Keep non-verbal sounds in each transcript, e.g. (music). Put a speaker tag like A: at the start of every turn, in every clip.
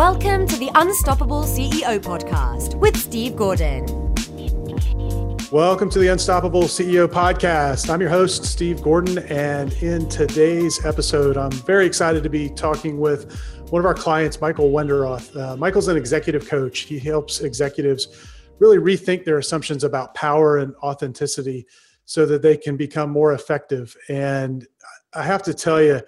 A: Welcome to the Unstoppable CEO podcast with Steve Gordon.
B: Welcome to the Unstoppable CEO podcast. I'm your host, Steve Gordon, and in today's episode, I'm very excited to be talking with one of our clients, Michael Wenderoth. Uh, Michael's an executive coach. He helps executives really rethink their assumptions about power and authenticity so that they can become more effective. And I have to tell you,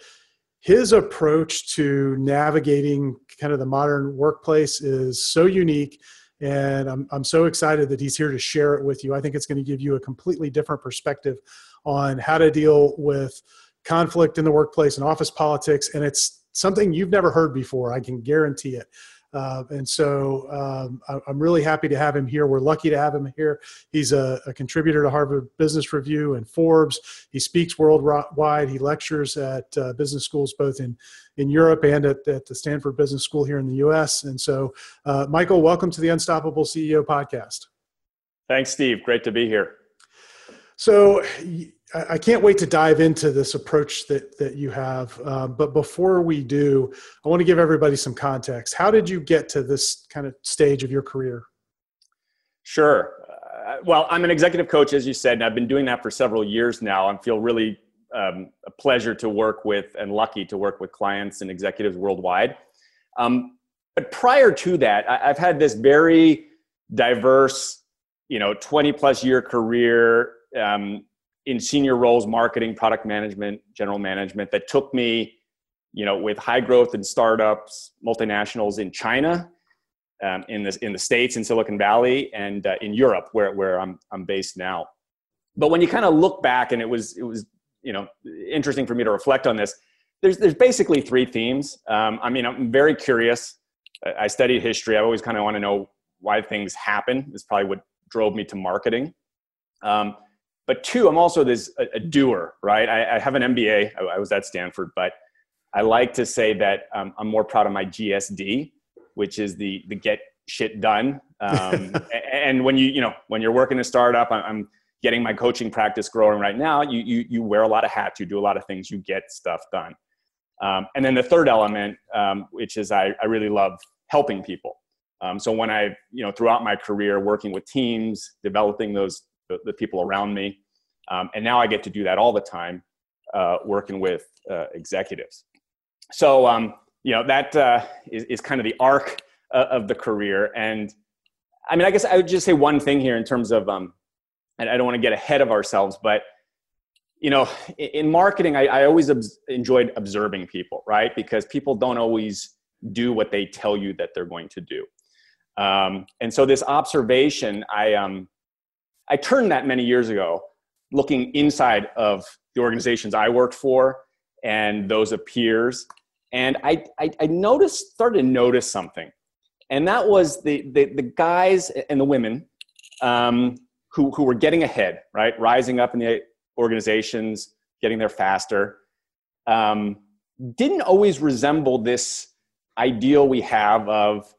B: his approach to navigating kind of the modern workplace is so unique and I'm, I'm so excited that he's here to share it with you. I think it's going to give you a completely different perspective on how to deal with conflict in the workplace and office politics and it's something you've never heard before i can guarantee it uh, and so um, I, am really happy to have him here. We're lucky to have him here. He's a, a, contributor to Harvard Business Review and Forbes. He speaks worldwide. He lectures at uh, business schools both in, in Europe and at, at, the Stanford Business School here in the US. And so, uh, Michael, welcome to the Unstoppable CEO podcast.
C: Thanks, Steve. Great to be here.
B: So, I can't wait to dive into this approach that that you have. Um, but before we do, I want to give everybody some context. How did you get to this kind of stage of your career?
C: Sure. Uh, well, I'm an executive coach, as you said, and I've been doing that for several years now. I feel really um, a pleasure to work with and lucky to work with clients and executives worldwide. Um, but prior to that, I, I've had this very diverse, you know, 20 plus year career. Um, in senior roles, marketing, product management, general management, that took me, you know, with high growth and startups, multinationals in China, um, in the in the states, in Silicon Valley, and uh, in Europe, where where I'm I'm based now. But when you kind of look back, and it was it was you know interesting for me to reflect on this. There's there's basically three themes. Um, I mean, I'm very curious. I studied history. I always kind of want to know why things happen. Is probably what drove me to marketing. Um, but two, I'm also this a, a doer, right? I, I, have an MBA. I, I, was at Stanford, but I like to say that um, I'm more proud of my GSD, which is the the get shit done. Um, (laughs) and when you you know when you're working a startup, I'm getting my coaching practice growing right now. You you you wear a lot of hats, you do a lot of things, you get stuff done. Um, and then the third element, um, which is I, I really love helping people. Um, so when I, you know, throughout my career, working with teams, developing those the, the people around me. Um, and now I get to do that all the time, uh, working with uh, executives. So, um, you know, that uh, is, is kind of the arc uh, of the career. And I mean, I guess I would just say one thing here in terms of, um, and I don't want to get ahead of ourselves, but you know, in marketing, I, I always obs- enjoyed observing people, right? Because people don't always do what they tell you that they're going to do. Um, and so this observation, I, um, I turned that many years ago, looking inside of the organizations I worked for and those of peers. And I, I, I noticed, started to notice something. And that was the, the, the guys and the women um, who, who were getting ahead, right? Rising up in the organizations, getting there faster, um, didn't always resemble this ideal we have of,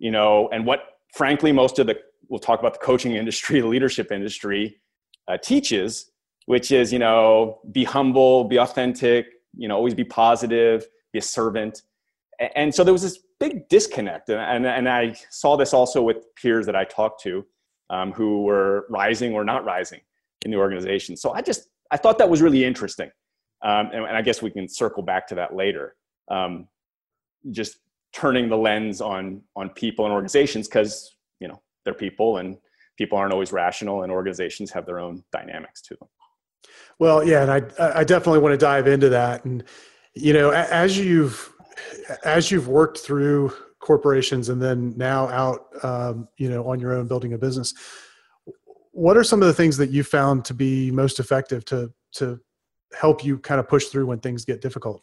C: you know, and what frankly most of the we'll talk about the coaching (laughs) industry, the leadership industry uh, teaches, which is, you know, be humble, be authentic, you know, always be positive, be a servant. And so there was this big disconnect. And, and and I saw this also with peers that I talked to um, who were rising or not rising in the organization. So I just, I thought that was really interesting. Um, and, and, I guess we can circle back to that later. Um, just turning the lens on, on people and organizations because, they're people and people aren't always rational and organizations have their own dynamics to them.
B: Well yeah and i i definitely want to dive into that and you know as you've as you've worked through corporations and then now out um, you know on your own building a business what are some of the things that you found to be most effective to to help you kind of push through when things get difficult?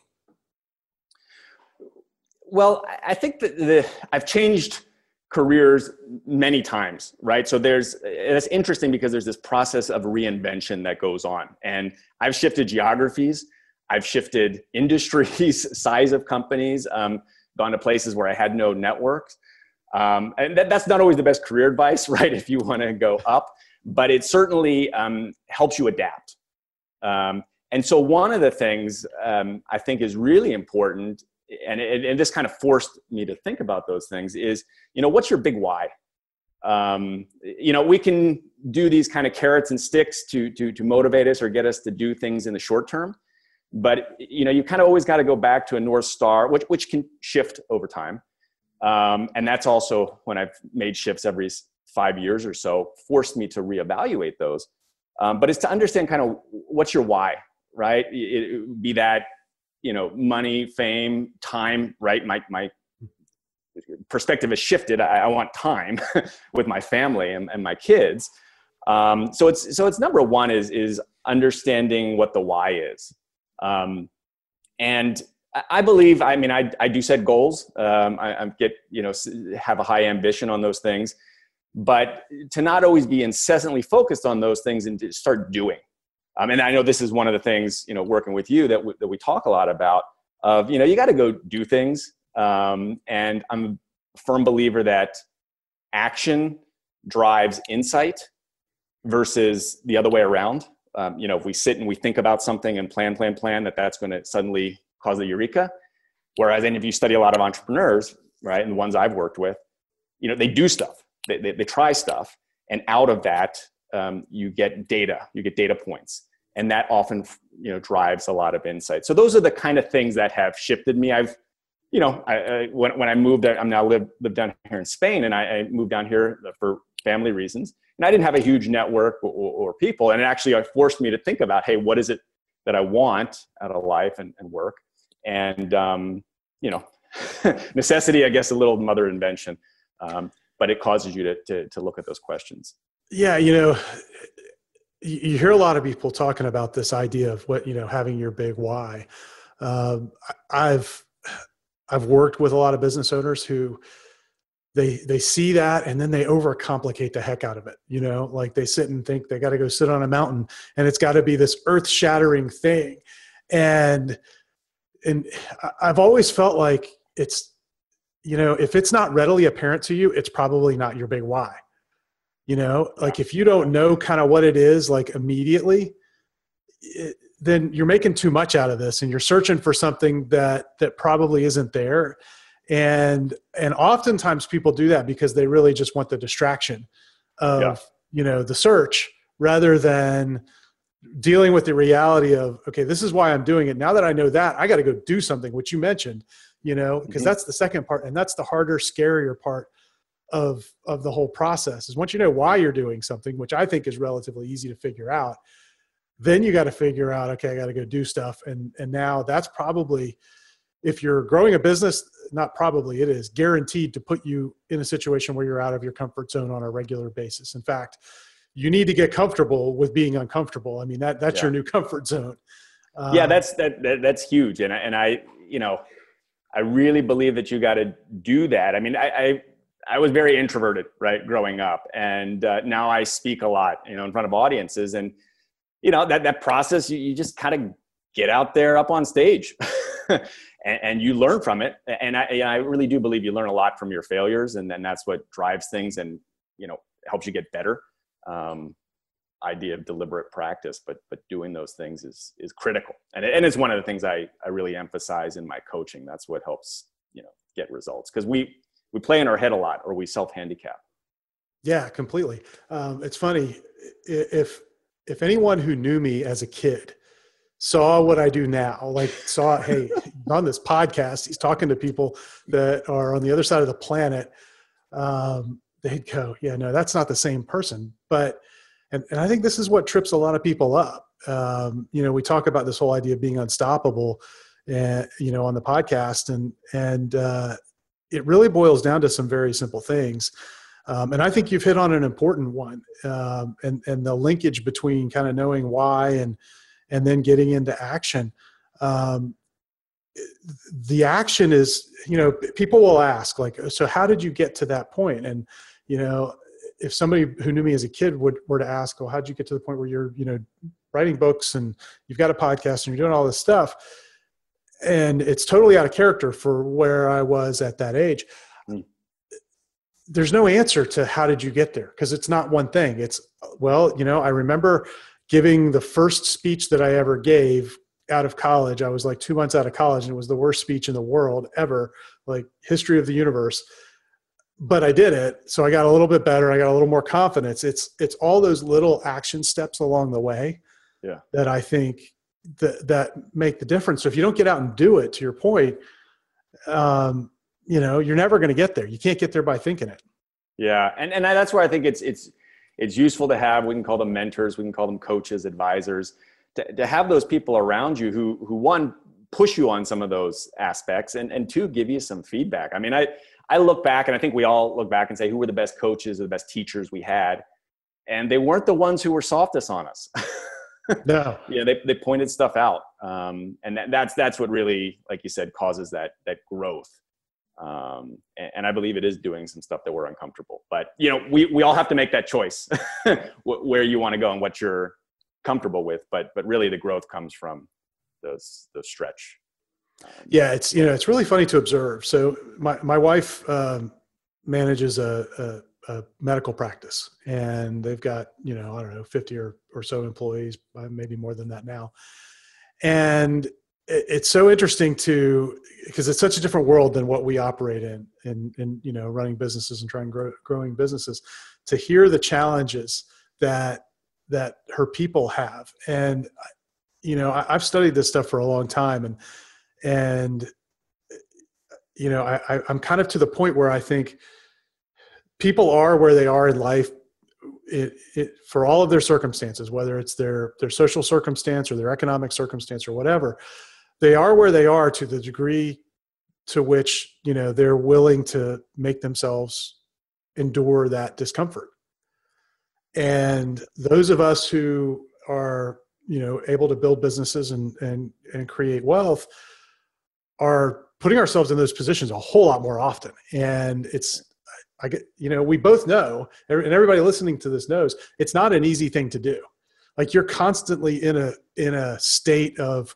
C: Well i think that the i've changed careers many times right? So there's it's interesting because there's this process of reinvention that goes on. And i've shifted geographies. I've shifted (laughs) industries size of companies um, gone to places where i had no networks. Um, and that, that's not always the best career advice (laughs) right if you want to go up but it certainly um, helps you adapt. Um, and so one of the things um, i think is really important and, and this kind of forced me to think about those things is you know what's your big why? Um, you know we can do these kind of carrots and sticks to to to motivate us or get us to do things in the short term but you know you kind of always got to go back to a north star which which can shift over time. Um, and that's also when i've made shifts every five years or so forced me to reevaluate those. Um, but it's to understand kind of what's your why right? It, it, be that you know money fame time right my my perspective has shifted. I, I want time (laughs) with my family and, and my kids. Um, so it's so it's number one is is understanding what the why is, um, and I believe. I mean, I I do set goals. Um, I, I get you know have a high ambition on those things, but to not always be incessantly focused on those things and to start doing. Um, and I know this is one of the things you know working with you that that we talk a lot about. Of you know you got to go do things um, and I'm a firm believer that action drives insight versus the other way around. Um, you know, if we sit and we think about something and plan, plan, plan, that that's going to suddenly cause a eureka. Whereas, and if you study a lot of entrepreneurs, right, and the ones I've worked with, you know, they do stuff, they, they, they try stuff, and out of that, um, you get data, you get data points, and that often, you know, drives a lot of insight. So those are the kind of things that have shifted me. I've you know, I, I, when, when I moved, I'm now live, live down here in Spain and I, I, moved down here for family reasons. And I didn't have a huge network or, or, people. And it actually forced me to think about, hey, what is it that I want out of life and, and work? And, um, you know, (laughs) necessity, I guess, a little mother invention. Um, but it causes you to, to, to look at those questions.
B: Yeah, you know, you hear a lot of people talking about this idea of what, you know, having your big why. Um, I've I've worked with a lot of business owners who they they see that and then they overcomplicate the heck out of it you know? Like they sit and think they got to go sit on a mountain and it's got to be this earth-shattering thing. And and i've always felt like it's you know if it's not readily apparent to you it's probably not your big why you know like if you don't know kind of what it is like immediately it, then you're making too much out of this and you're searching for something that that probably isn't there and and oftentimes people do that because they really just want the distraction of yeah. you know the search rather than dealing with the reality of okay this is why i'm doing it now that i know that i got to go do something which you mentioned you know because mm-hmm. that's the second part and that's the harder scarier part of of the whole process is once you know why you're doing something which i think is relatively easy to figure out then you got to figure out okay i got to go do stuff. And and now that's probably if you're growing a business not probably it is guaranteed to put you in a situation where you're out of your comfort zone on a regular basis. In fact you need to get comfortable with being uncomfortable. I mean that that's yeah. your new comfort zone.
C: Um, yeah that's that, that, that's huge. And I, and I you know i really believe that you got to do that. I mean I, I I was very introverted, right, growing up, and uh, now I speak a lot, you know, in front of audiences, and you know that that process you, you just kind of get out there up on stage (laughs) and, and, you learn from it. And I, I really do believe you learn a lot from your failures. And then that's what drives things and you know helps you get better. Um, idea of deliberate practice but but doing those things is is critical. And, and it's one of the things I, I really emphasize in my coaching. That's what helps you know get results. Because we we play in our head a lot or we self handicap
B: yeah completely um, it's funny if if anyone who knew me as a kid saw what I do now, like saw, (laughs) hey, on this podcast, he's talking to people that are on the other side of the planet, um, they'd go, yeah, no, that's not the same person. But, and, and I think this is what trips a lot of people up. Um, you know, we talk about this whole idea of being unstoppable, and you know, on the podcast, and and uh, it really boils down to some very simple things. Um, and I think you've hit on an important one, um, and and the linkage between kind of knowing why and and then getting into action. Um, the action is, you know, people will ask like, so how did you get to that point? And you know, if somebody who knew me as a kid would were to ask, well, how did you get to the point where you're, you know, writing books and you've got a podcast and you're doing all this stuff? And it's totally out of character for where I was at that age hmm. there's no answer to how did you get there because it's not one thing it's well you know i remember giving the first speech that i ever gave out of college. I was like two months out of college, and it was the worst speech in the world ever, like history of the universe. But I did it, so I got a little bit better. I got a little more confidence. It's it's all those little action steps along the way,
C: yeah,
B: that I think that that make the difference. So if you don't get out and do it, to your point, um, you know, you're never going to get there. You can't get there by thinking it.
C: Yeah, and and that's where I think it's it's it's useful to have. We can call them mentors. We can call them coaches, advisors to, to have those people around you who who one push you on some of those aspects and and two give you some feedback i mean i i look back and i think we all look back and say who were the best coaches or the best teachers we had and they weren't the ones who were softest on us (laughs)
B: no (laughs)
C: yeah they, they pointed stuff out um, and that, that's that's what really like you said causes that that growth. Um, and, and, i believe it is doing some stuff that we're uncomfortable but you know we, we all have to make that choice (laughs) where you want to go and what you're comfortable with but but really the growth comes from those those stretch
B: um, yeah it's you know it's really funny to observe. So my my wife um, manages a, a, a, medical practice and they've got you know i don't know 50 or, or so employees uh, maybe more than that now. And it, it's so interesting to because it's such a different world than what we operate in in, in you know running businesses and trying grow, growing businesses to hear the challenges that that her people have. And you know I, have studied this stuff for a long time and and you know I, i'm kind of to the point where i think people are where they are in life it, it, for all of their circumstances whether it's their their social circumstance or their economic circumstance or whatever they are where they are to the degree to which you know they're willing to make themselves endure that discomfort. And those of us who are you know able to build businesses and and and create wealth are putting ourselves in those positions a whole lot more often. And it's i get you know we both know and everybody listening to this knows it's not an easy thing to do. Like you're constantly in a in a state of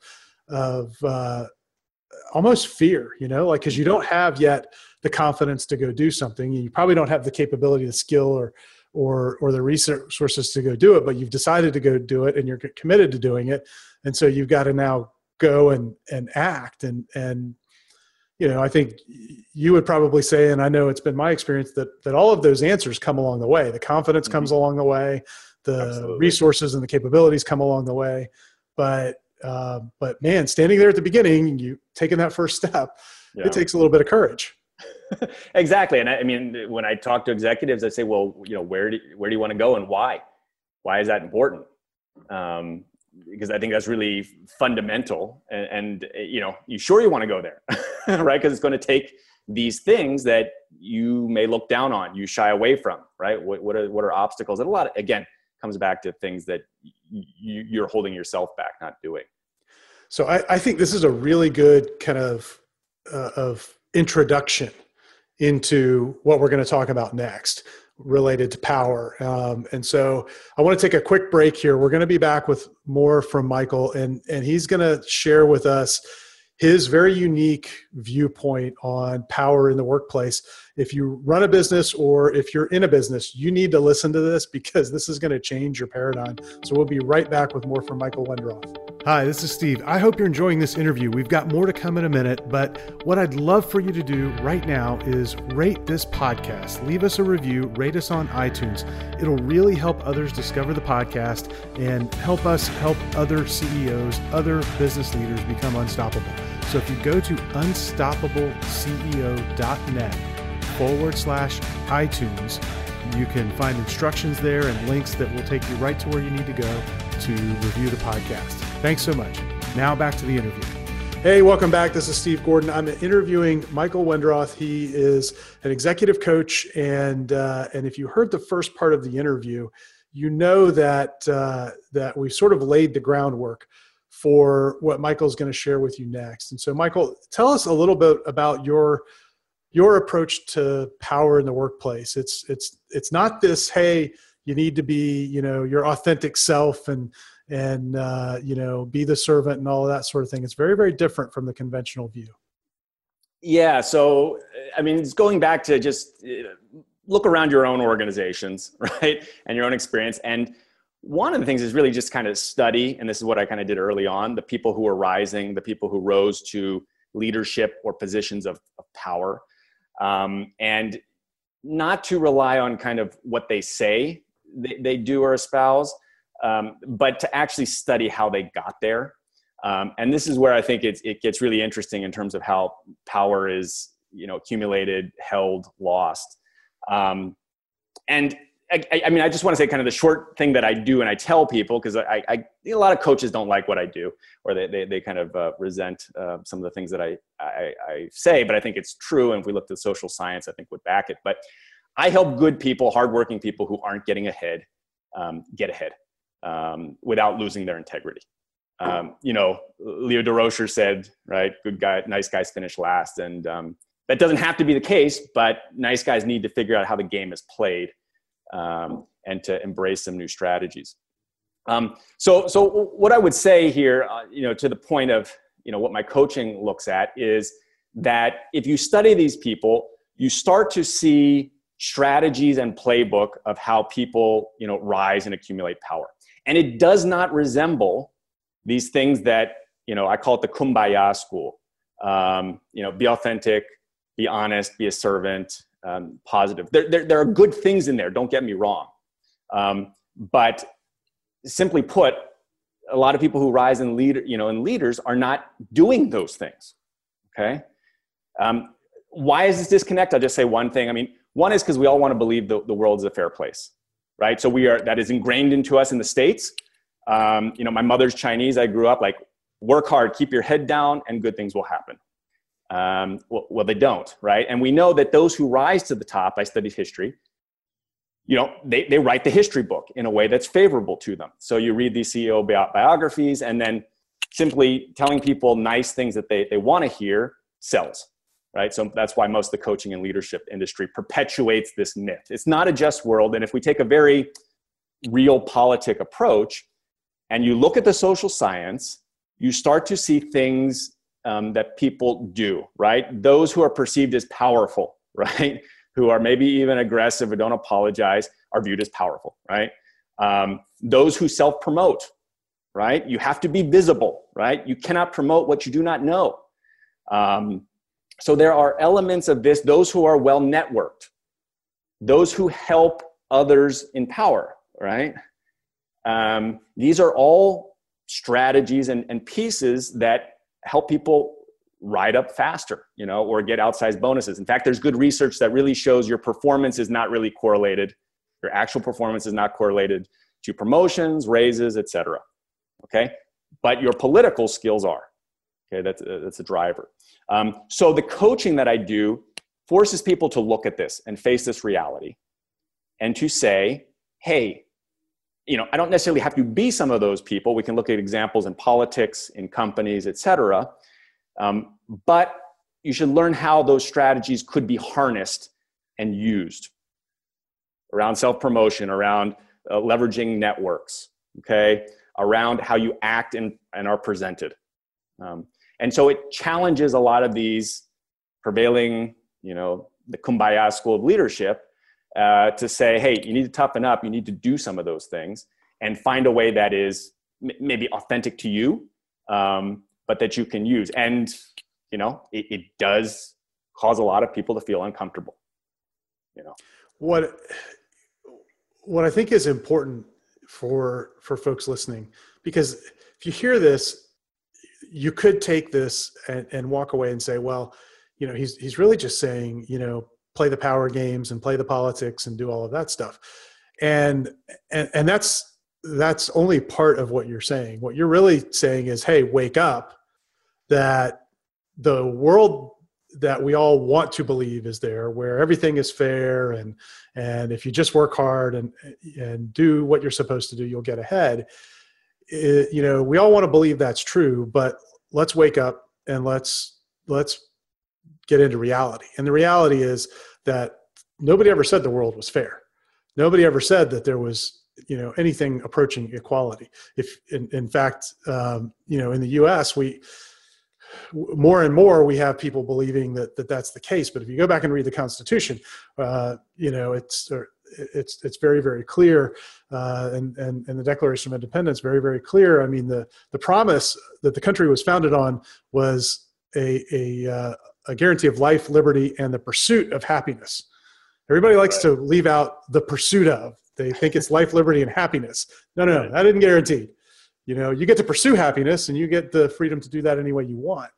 B: of uh almost fear you know like because you don't have yet the confidence to go do something you probably don't have the capability the skill or or or the resources to go do it but you've decided to go do it and you're committed to doing it and so you've got to now go and and act and and you know i think you would probably say and i know it's been my experience that that all of those answers come along the way the confidence comes mm-hmm. along the way the Absolutely. resources and the capabilities come along the way but uh, but man standing there at the beginning you taking that first step yeah. it takes a little bit of courage (laughs)
C: exactly. And I, I, mean, when I talk to executives, I say, well, you know, where do, where do you want to go and why? Why is that important? Um, because I think that's really fundamental. And, and, you know, you sure you want to go there, (laughs) right? Because it's going to take these things that you may look down on, you shy away from, right? What, what are what are obstacles? And a lot of, again comes back to things that you, you're holding yourself back, not doing.
B: So I, I think this is a really good kind of uh, of introduction into what we're going to talk about next related to power. Um, and so I want to take a quick break here. We're going to be back with more from Michael, and, and he's going to share with us his very unique viewpoint on power in the workplace. If you run a business or if you're in a business, you need to listen to this because this is going to change your paradigm. So we'll be right back with more from Michael Wenderoth. Hi, this is Steve. I hope you're enjoying this interview. We've got more to come in a minute, but what I'd love for you to do right now is rate this podcast. Leave us a review, rate us on iTunes. It'll really help others discover the podcast and help us help other CEOs, other business leaders become unstoppable. So if you go to unstoppableceo.net forward slash iTunes, you can find instructions there and links that will take you right to where you need to go to review the podcast. Thanks so much. Now back to the interview. Hey, welcome back. This is Steve Gordon. I'm interviewing Michael Wenderoth. He is an executive coach, and uh, and if you heard the first part of the interview, you know that uh, that we sort of laid the groundwork for what Michael's going to share with you next. And so, Michael, tell us a little bit about your your approach to power in the workplace. It's it's it's not this hey, you need to be you know your authentic self and and uh, you know be the servant and all of that sort of thing. It's very very different from the conventional view.
C: Yeah. So I mean, it's going back to just uh, look around your own organizations, (laughs) right, and your own experience and one of the things is really just kind of study, and this is what I kind of did early on the people who are rising, the people who rose to leadership or positions of, of power, um, and not to rely on kind of what they say they, they do or espouse, um, but to actually study how they got there. Um, and this is where I think it's, it gets really interesting in terms of how power is, you know, accumulated, held, lost. Um, and I, I, mean, I just want to say kind of the short thing that I do and I tell people because I, I, a lot of coaches don't like what I do or they, they, they kind of uh, resent uh, some of the things that I, I, I, say, but I think it's true. And if we look at social science, I think would back it. But I help good people, hardworking people who aren't getting ahead, um, get ahead um, without losing their integrity. Um, you know, Leo Durocher said, right, good guy, nice guys finish last. And um, that doesn't have to be the case, but nice guys need to figure out how the game is played um, and to embrace some new strategies. Um, so, so what I would say here, uh, you know, to the point of, you know, what my coaching looks at is that if you study these people, you start to see strategies and playbook of how people, you know, rise and accumulate power. And it does not resemble these things that, you know, I call it the kumbaya school. Um, you know, be authentic, be honest, be a servant, um, positive. There, there, there, are good things in there, don't get me wrong. Um, but simply put, a lot of people who rise in leader, you know, in leaders are not doing those things. Okay. Um, why is this disconnect? I'll just say one thing. I mean, one is because we all want to believe the, the world is a fair place, right? So we are, that is ingrained into us in the States. Um, you know, my mother's Chinese. I grew up like, work hard, keep your head down, and good things will happen. Um, well, well, they don't, right? And we know that those who rise to the top, I studied history, you know, they, they write the history book in a way that's favorable to them. So you read these CEO bi- biographies, and then simply telling people nice things that they, they want to hear sells, right? So that's why most of the coaching and leadership industry perpetuates this myth. It's not a just world. And if we take a very realpolitik approach and you look at the social science, you start to see things um, that people do, right? Those who are perceived as powerful, (laughs) right? Who are maybe even aggressive or don't apologize are viewed as powerful, right? Um, those who self promote, right? You have to be visible, right? You cannot promote what you do not know. Um, so there are elements of this, those who are well networked, those who help others in power, right? Um, these are all strategies and, and pieces that help people ride up faster, you know, or get outsized bonuses. In fact, there's good research that really shows your performance is not really correlated. Your actual performance is not correlated to promotions, raises, etc. Okay, but your political skills are. Okay, that's a, that's a driver. Um, so the coaching that I do forces people to look at this and face this reality, and to say, "Hey, you know, I don't necessarily have to be some of those people. We can look at examples in politics, in companies, et cetera. Um, but you should learn how those strategies could be harnessed and used around self promotion, around uh, leveraging networks, okay, around how you act and, and are presented. Um, and so it challenges a lot of these prevailing, you know, the kumbaya school of leadership uh, to say, hey, you need to toughen up, you need to do some of those things and find a way that is m- maybe authentic to you, um, but that you can use. And, you know, it, it does cause a lot of people to feel uncomfortable, you know.
B: What, what I think is important for, for folks listening, because if you hear this, you could take this and, and walk away and say, well, you know, he's, he's really just saying, you know, play the power games and play the politics and do all of that stuff. And and, and that's that's only part of what you're saying. What you're really saying is hey wake up that the world that we all want to believe is there where everything is fair and and if you just work hard and and do what you're supposed to do you'll get ahead. It, you know we all want to believe that's true but let's wake up and let's let's get into reality. And the reality is that nobody ever said the world was fair. Nobody ever said that there was you know anything approaching equality. If in, in fact, um, you know, in the U.S. we more and more we have people believing that, that that's the case but if you go back and read the constitution uh, you know it's it's it's very very clear, uh, and and and the Declaration of Independence very very clear. I mean the the promise that the country was founded on was a a, uh, a guarantee of life, liberty, and the pursuit of happiness. Everybody likes right. to leave out the pursuit of. They think it's life, liberty, and happiness. No, no, no, that isn't guaranteed. You know, you get to pursue happiness, and you get the freedom to do that any way you want.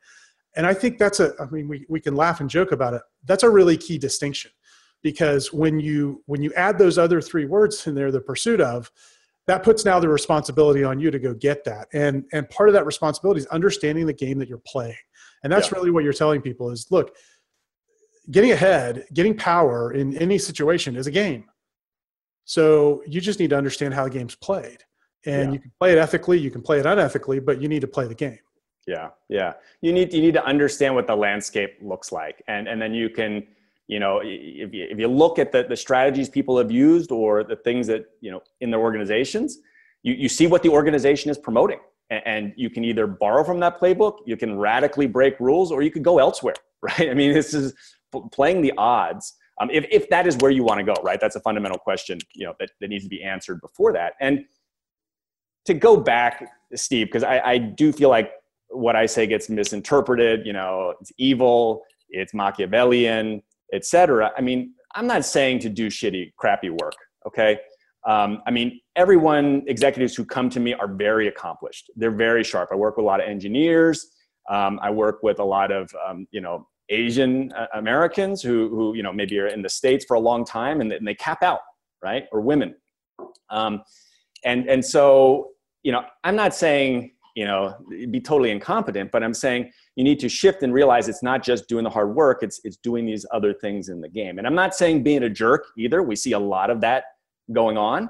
B: And I think that's a. I mean, we we can laugh and joke about it. That's a really key distinction because when you when you add those other three words in there the pursuit of that puts now the responsibility on you to go get that and and part of that responsibility is understanding the game that you're playing and that's yeah. really what you're telling people is look getting ahead getting power in any situation is a game. So you just need to understand how the game's played. And yeah. you can play it ethically you can play it unethically but you need to play the game.
C: Yeah yeah. You need you need to understand what the landscape looks like. And and then you can you know if you, if you look at the, the strategies people have used or the things that you know in their organizations you, you see what the organization is promoting and, you can either borrow from that playbook you can radically break rules or you could go elsewhere (laughs) right i mean this is playing the odds um, if, if that is where you want to go right that's a fundamental question you know that, that needs to be answered before that and to go back steve because I, I do feel like what i say gets misinterpreted you know it's evil it's machiavellian etc. I mean, I'm not saying to do shitty, crappy work. Okay. Um, I mean, everyone, executives who come to me are very accomplished. They're very sharp. I work with a lot of engineers. Um, I work with a lot of, um, you know, Asian uh, Americans who, who, you know, maybe are in the States for a long time and, and they cap out, right? Or women. Um, and, and so, you know, I'm not saying, you know, be totally incompetent, but I'm saying you need to shift and realize it's not just doing the hard work it's it's doing these other things in the game and i'm not saying being a jerk either we see a lot of that going on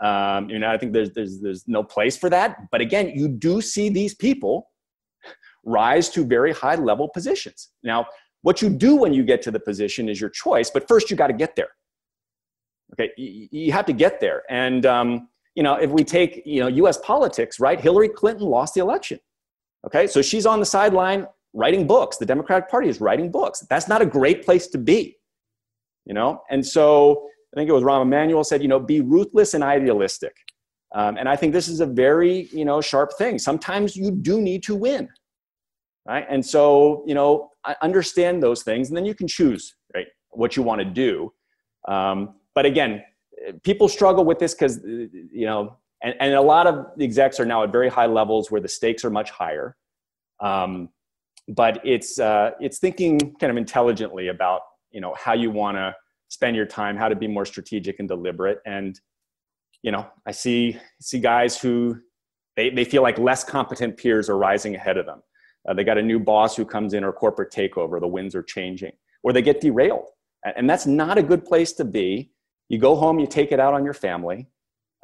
C: um, you know i think there's there's there's no place for that but again you do see these people rise to very high level positions now what you do when you get to the position is your choice but first you got to get there okay you, you, have to get there and um, you know if we take you know us politics right hillary clinton lost the election Okay, so she's on the sideline writing books. The Democratic Party is writing books. That's not a great place to be, you know? And so I think it was Rahm Emanuel said, you know, be ruthless and idealistic. Um, and I think this is a very, you know, sharp thing. Sometimes you do need to win, right? And so, you know, I understand those things, and then you can choose, right, what you want to do. Um, but again, people struggle with this because, you know, and, and a lot of execs are now at very high levels where the stakes are much higher. Um, but it's uh, it's thinking kind of intelligently about you know how you want to spend your time, how to be more strategic and deliberate. And you know, I see see guys who they, they feel like less competent peers are rising ahead of them. Uh, they got a new boss who comes in or corporate takeover. The winds are changing, or they get derailed, and that's not a good place to be. You go home, you take it out on your family,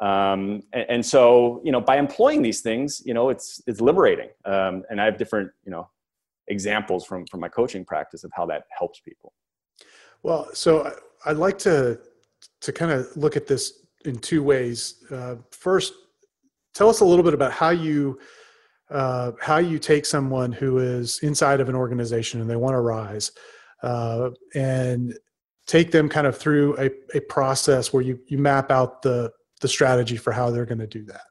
C: um, and, and, so you know by employing these things you know it's it's liberating um, and i have different you know examples from from my coaching practice of how that helps people
B: well so i'd like to to kind of look at this in two ways uh, first tell us a little bit about how you uh, how you take someone who is inside of an organization and they want to rise uh, and take them kind of through a, a process where you you map out the the strategy for how they're going to do that.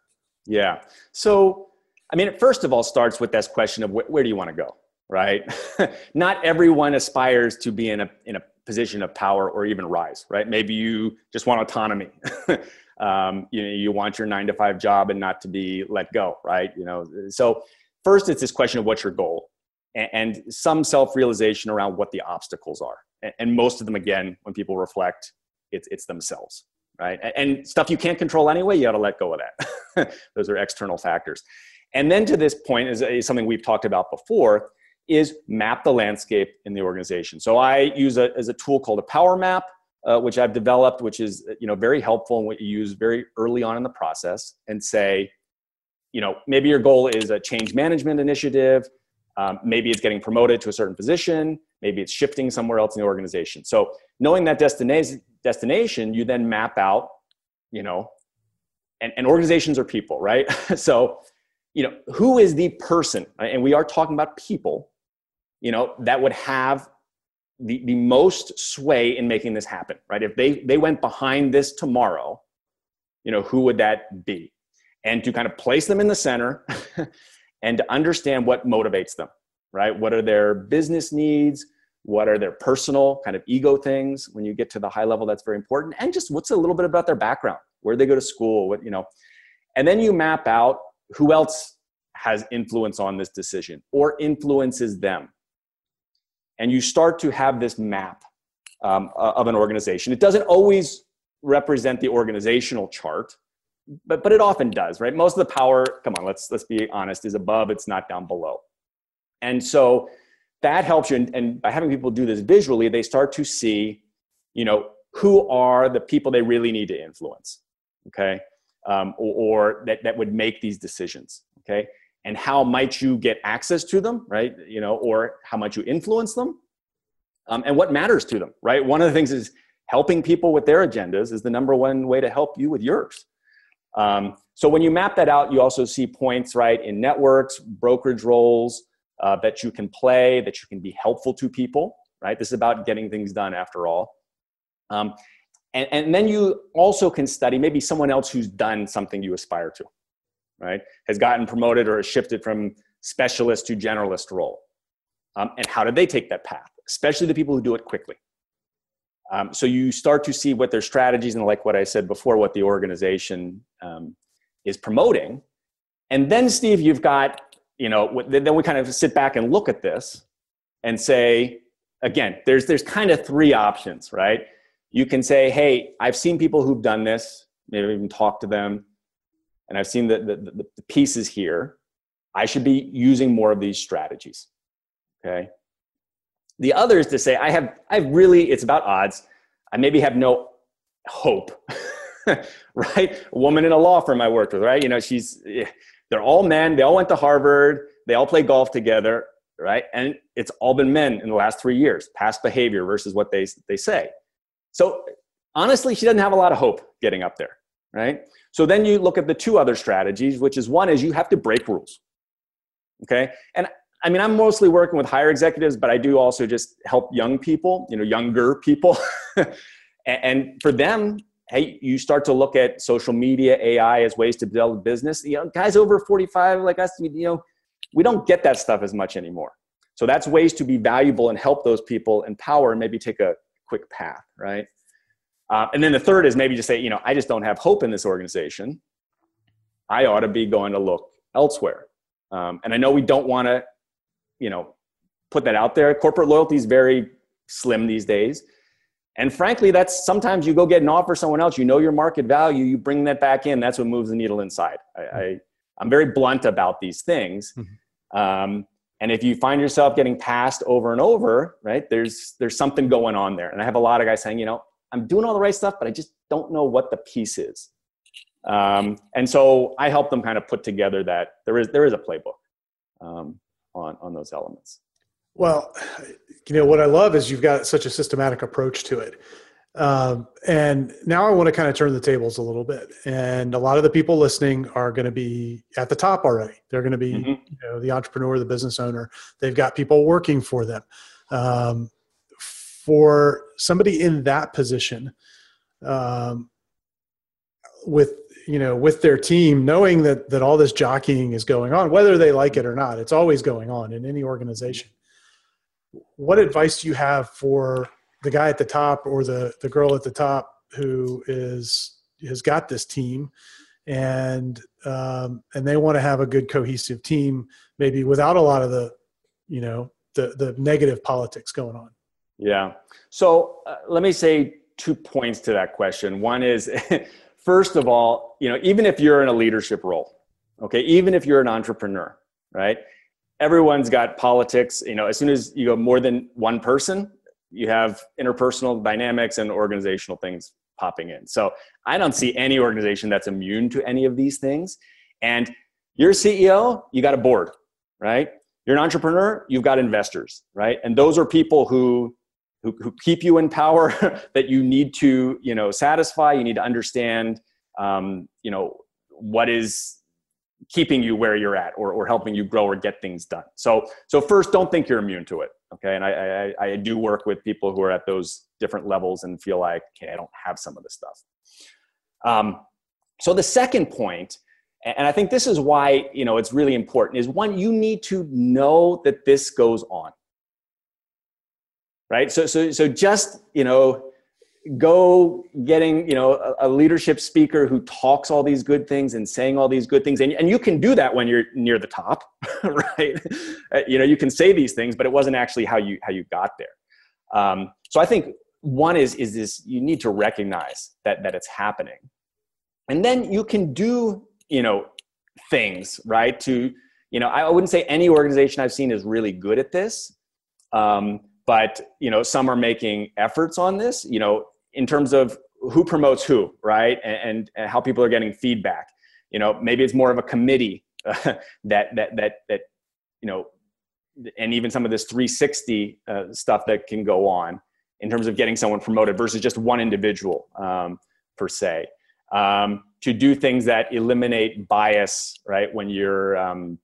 C: Yeah. So, I mean, it first of all starts with this question of wh- where do you want to go, right? (laughs) Not everyone aspires to be in a in a position of power or even rise, right? Maybe you just want autonomy. (laughs) um, you know, you want your nine to five job and not to be let go, right? You know, so first it's this question of what's your goal, and, and some self realization around what the obstacles are, and, and most of them, again, when people reflect, it's it's themselves right? And stuff you can't control anyway, you got to let go of that. (laughs) Those are external factors. And then to this point is, is, something we've talked about before is map the landscape in the organization. So I use a, as a tool called a power map, uh, which I've developed, which is you know very helpful and what you use very early on in the process, and say, you know, maybe your goal is a change management initiative. Um, maybe it's getting promoted to a certain position. Maybe it's shifting somewhere else in the organization. So knowing that destination, destination, you then map out, you know, and, and organizations are people, right? (laughs) so, you know, who is the person, and we are talking about people, you know, that would have the, the most sway in making this happen, right? If they, they went behind this tomorrow, you know, who would that be? And to kind of place them in the center (laughs) and to understand what motivates them, right? What are their business needs? What are their personal kind of ego things? When you get to the high level, that's very important. And just what's a little bit about their background, where they go to school, what, you know. And then you map out who else has influence on this decision or influences them. And you start to have this map um, of an organization. It doesn't always represent the organizational chart, but, but it often does, right? Most of the power, come on, let's, let's be honest, is above, it's not down below. And so that helps you. And, and by having people do this visually, they start to see, you know, who are the people they really need to influence, okay? Um, or, or that, that would make these decisions, okay? And how might you get access to them, right? You know, or how might you influence them? Um, and what matters to them, right? One of the things is helping people with their agendas is the number one way to help you with yours. Um, so when you map that out, you also see points, right, in networks, brokerage roles, uh, that you can play, that you can be helpful to people, right? This is about getting things done after all. Um, and, and then you also can study maybe someone else who's done something you aspire to, right? Has gotten promoted or has shifted from specialist to generalist role. Um, and how did they take that path? Especially the people who do it quickly. Um, so you start to see what their strategies and like what I said before, what the organization um, is promoting. And then, Steve, you've got you know, then we kind of sit back and look at this and say, again, there's there's kind of three options, right? You can say, hey, I've seen people who've done this, maybe even talk to them, and I've seen the, the, the pieces here. I should be using more of these strategies. Okay. The other is to say, I have, I really, it's about odds. I maybe have no hope, (laughs) right? A woman in a law firm I worked with, right? You know, she's, eh, they're all men. They all went to Harvard. They all play golf together, right? And it's all been men in the last three years, past behavior versus what they, they say. So honestly, she doesn't have a lot of hope getting up there, right? So then you look at the two other strategies, which is one is you have to break rules. Okay. And I mean, I'm mostly working with higher executives, but I do also just help young people, you know, younger people. (laughs) and for them, hey, you start to look at social media, AI as ways to build a business. You know, guys over 45 like us, you know, we don't get that stuff as much anymore. So that's ways to be valuable and help those people empower and maybe take a quick path, right? Uh, and then the third is maybe just say, you know, I just don't have hope in this organization. I ought to be going to look elsewhere. Um, and I know we don't want to, you know, put that out there. Corporate loyalty is very slim these days. And frankly, that's sometimes you go get an offer someone else, you know your market value, you bring that back in, that's what moves the needle inside. I, I, am very blunt about these things. Mm-hmm. Um, and if you find yourself getting passed over and over, right, there's, there's something going on there. And I have a lot of guys saying, you know, I'm doing all the right stuff, but I just don't know what the piece is. Um, and so I help them kind of put together that there is, there is a playbook um, on, on those elements.
B: Well, you know, what I love is you've got such a systematic approach to it. Um, and now I want to kind of turn the tables a little bit. And a lot of the people listening are going to be at the top already. They're going to be, mm-hmm. you know, the entrepreneur, the business owner. They've got people working for them. Um, for somebody in that position, um, with you know with their team knowing that that all this jockeying is going on whether they like it or not it's always going on in any organization. What advice do you have for the guy at the top or the the girl at the top who is has got this team and um, and they want to have a good cohesive team maybe without a lot of the you know the the negative politics going on
C: yeah so uh, let me say two points to that question one is (laughs) first of all you know even if you're in a leadership role okay even if you're an entrepreneur right everyone's got politics. You know, as soon as you go more than one person, you have interpersonal dynamics and organizational things popping in. So I don't see any organization that's immune to any of these things. And you're CEO, you got a board, right? You're an entrepreneur, you've got investors, right? And those are people who who, who keep you in power (laughs) that you need to you know satisfy. You need to understand um, you know what is keeping you where you're at or, or helping you grow or get things done. So, so first, don't think you're immune to it. Okay. And I, I, I do work with people who are at those different levels and feel like, okay, I don't have some of this stuff. Um, so the second point, and I think this is why, you know, it's really important is one, you need to know that this goes on. Right. So, so, so just, you know, go getting you know a, a, leadership speaker who talks all these good things and saying all these good things. And, and you can do that when you're near the top (laughs) right? Uh, you know you can say these things but it wasn't actually how you how you got there. Um, so i think one is is this you need to recognize that that it's happening. And then you can do you know things right to you know i wouldn't say any organization i've seen is really good at this. Um, but you know some are making efforts on this you know in terms of who promotes who, right? And, and, how people are getting feedback. You know, maybe it's more of a committee uh, (laughs) that that that that you know, and even some of this 360 uh, stuff that can go on in terms of getting someone promoted versus just one individual um, per se. Um, to do things that eliminate bias, right? When you're um,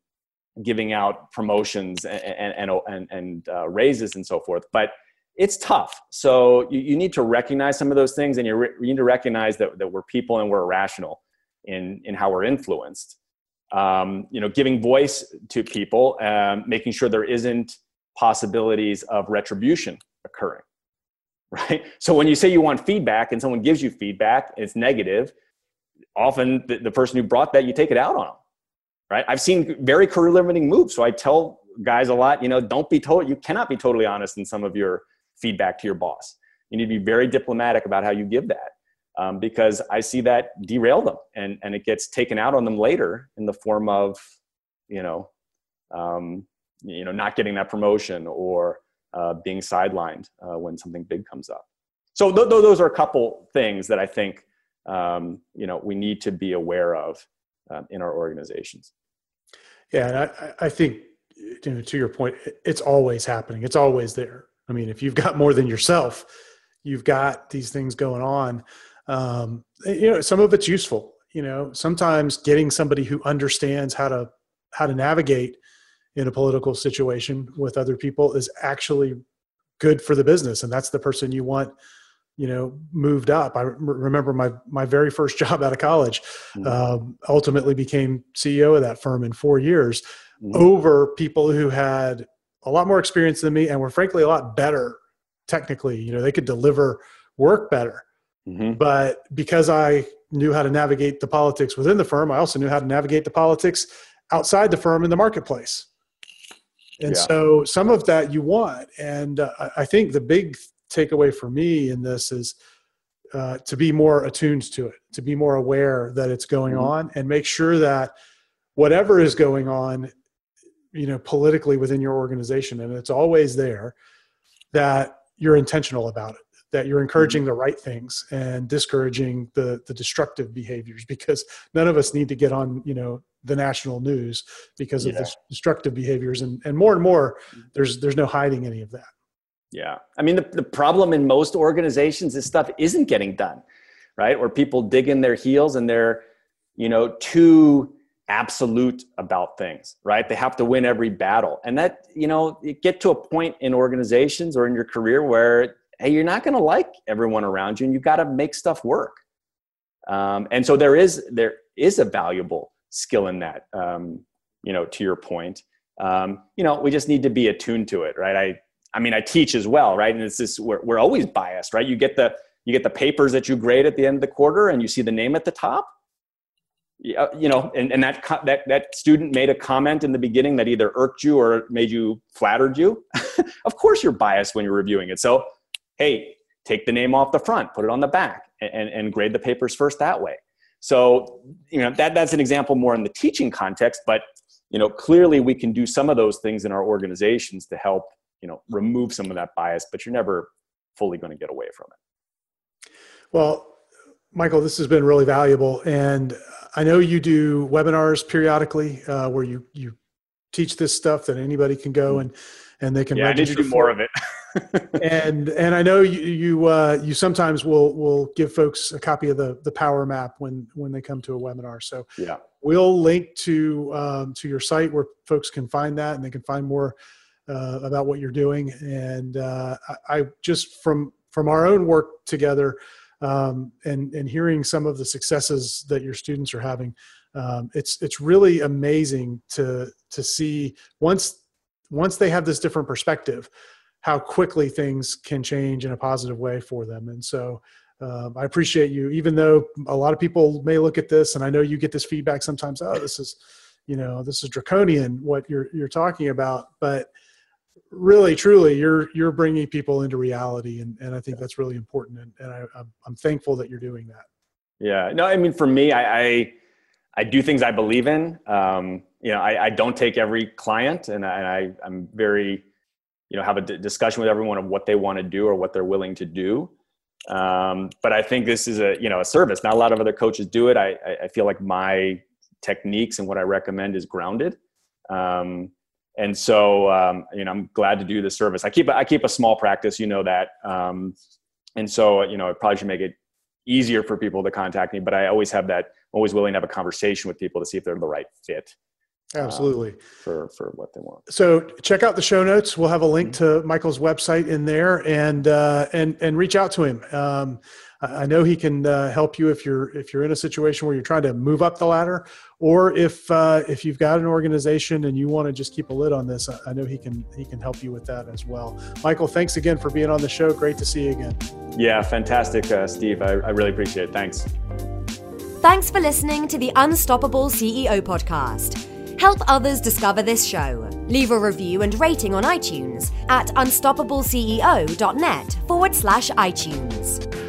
C: giving out promotions and and and, and uh, raises and so forth, but it's tough. So you, you need to recognize some of those things, and you, re- you need to recognize that, that we're people and we're irrational in, in how we're influenced. Um, you know, giving voice to people, um, making sure there isn't possibilities of retribution occurring. (laughs) Right. So when you say you want feedback and someone gives you feedback, it's negative. Often the, the person who brought that, you take it out on them. Right. I've seen very career limiting moves. So I tell guys a lot, you know, don't be told, you cannot be totally honest in some of your feedback to your boss. You need to be very diplomatic about how you give that um, because I see that derail them and, and it gets taken out on them later in the form of, you know, um, you know, not getting that promotion or uh, being sidelined uh, when something big comes up. So th- th- those are a couple things that I think um, you know we need to be aware of uh, in our organizations.
B: Yeah, and I, I think you know, to your point, it's always happening. It's always there. I mean, if you've got more than yourself, you've got these things going on. Um, you know, some of it's useful. You know, sometimes getting somebody who understands how to how to navigate in a political situation with other people is actually good for the business, and that's the person you want. You know, moved up. I remember my my very first (laughs) job out of college. Mm-hmm. Um, ultimately, became CEO of that firm in four years. Mm-hmm. Over people who had a lot more experience than me and were frankly a lot better technically. You know, they could deliver work better. Mm-hmm. But because I knew how to navigate the politics within the firm, I also knew how to navigate the politics outside the firm in the marketplace. And yeah. so some of that you want. And uh, I think the big takeaway for me in this is uh, to be more attuned to it, to be more aware that it's going mm-hmm. on and make sure that whatever is going on you know politically within your organization and it's always there that you're intentional about it that you're encouraging mm-hmm. the right things and discouraging the the destructive behaviors because none of us need to get on you know the national news because of yeah. the destructive behaviors and and more and more there's there's no hiding any of that
C: yeah i mean the, the problem in most organizations is stuff isn't getting done right where people dig in their heels and they're you know too absolute about things, right? They have to win every battle. And that, you know, you get to a point in organizations or in your career where, hey, you're not going to like everyone around you and you've got to make stuff work. Um, and so there is, there is a valuable skill in that, um, you know, to your point. Um, you know, we just need to be attuned to it, right? I, I mean, I teach as well, right? And it's this, we're, we're always biased, right? You get the, you get the papers that you grade at the end of the quarter and you see the name at the top Yeah, you know, and, and that, that, that student made a comment in the beginning that either irked you or made you flattered you. (laughs) of course you're biased when you're reviewing it. So, hey, take the name off the front, put it on the back and, and grade the papers first that way. So, you know, that, that's an example more in the teaching context, but, you know, clearly we can do some of those things in our organizations to help, you know, remove some of that bias, but you're never fully going to get away from it.
B: Well, Michael, this has been really valuable. And I know you do webinars periodically uh, where you, you teach this stuff that anybody can go and, and they can
C: yeah, I need to do more of it. (laughs)
B: and and I know you you uh, you sometimes will will give folks a copy of the the power map when when they come to a webinar. So
C: yeah,
B: we'll link to um, to your site where folks can find that and they can find more uh, about what you're doing. And uh, I, I, just from from our own work together um, and and hearing some of the successes that your students are having, um, it's it's really amazing to to see once once they have this different perspective how quickly things can change in a positive way for them. And so um, i appreciate you. Even though a lot of people may look at this and i know you get this feedback sometimes oh this is you know this is draconian what you're you're talking about. But really truly you're you're bringing people into reality and, and i think that's really important and, and I, I'm, I'm thankful that you're doing that
C: yeah no i mean for me i, I I do things I believe in. Um, you know, I, I, don't take every client, and I, I'm very, you know, have a d- discussion with everyone of what they want to do or what they're willing to do. Um, but I think this is a, you know, a service. Not a lot of other coaches do it. I, I feel like my techniques and what I recommend is grounded. Um, and so, um, you know, I'm glad to do the service. I keep, I keep a small practice, you know that. Um, and so, you know, I probably should make it easier for people to contact me, but I always have that always willing to have a conversation with people to see if they're the right fit.
B: Um, Absolutely. Um,
C: for, for what they want.
B: So check out the show notes. We'll have a link mm-hmm. to Michael's website in there and, uh, and, and reach out to him. I know he can uh, help you if you're, if you're in a situation where you're trying to move up the ladder or if, uh, if you've got an organization and you want to just keep a lid on this, I know he can, he can help you with that as well. Michael, thanks again for being on the show. Great to see you again.
C: Yeah, fantastic, uh, Steve. I, I really appreciate it. Thanks.
A: Thanks for listening to the Unstoppable CEO podcast. Help others discover this show. Leave a review and rating on iTunes at unstoppableceo.net forward slash iTunes.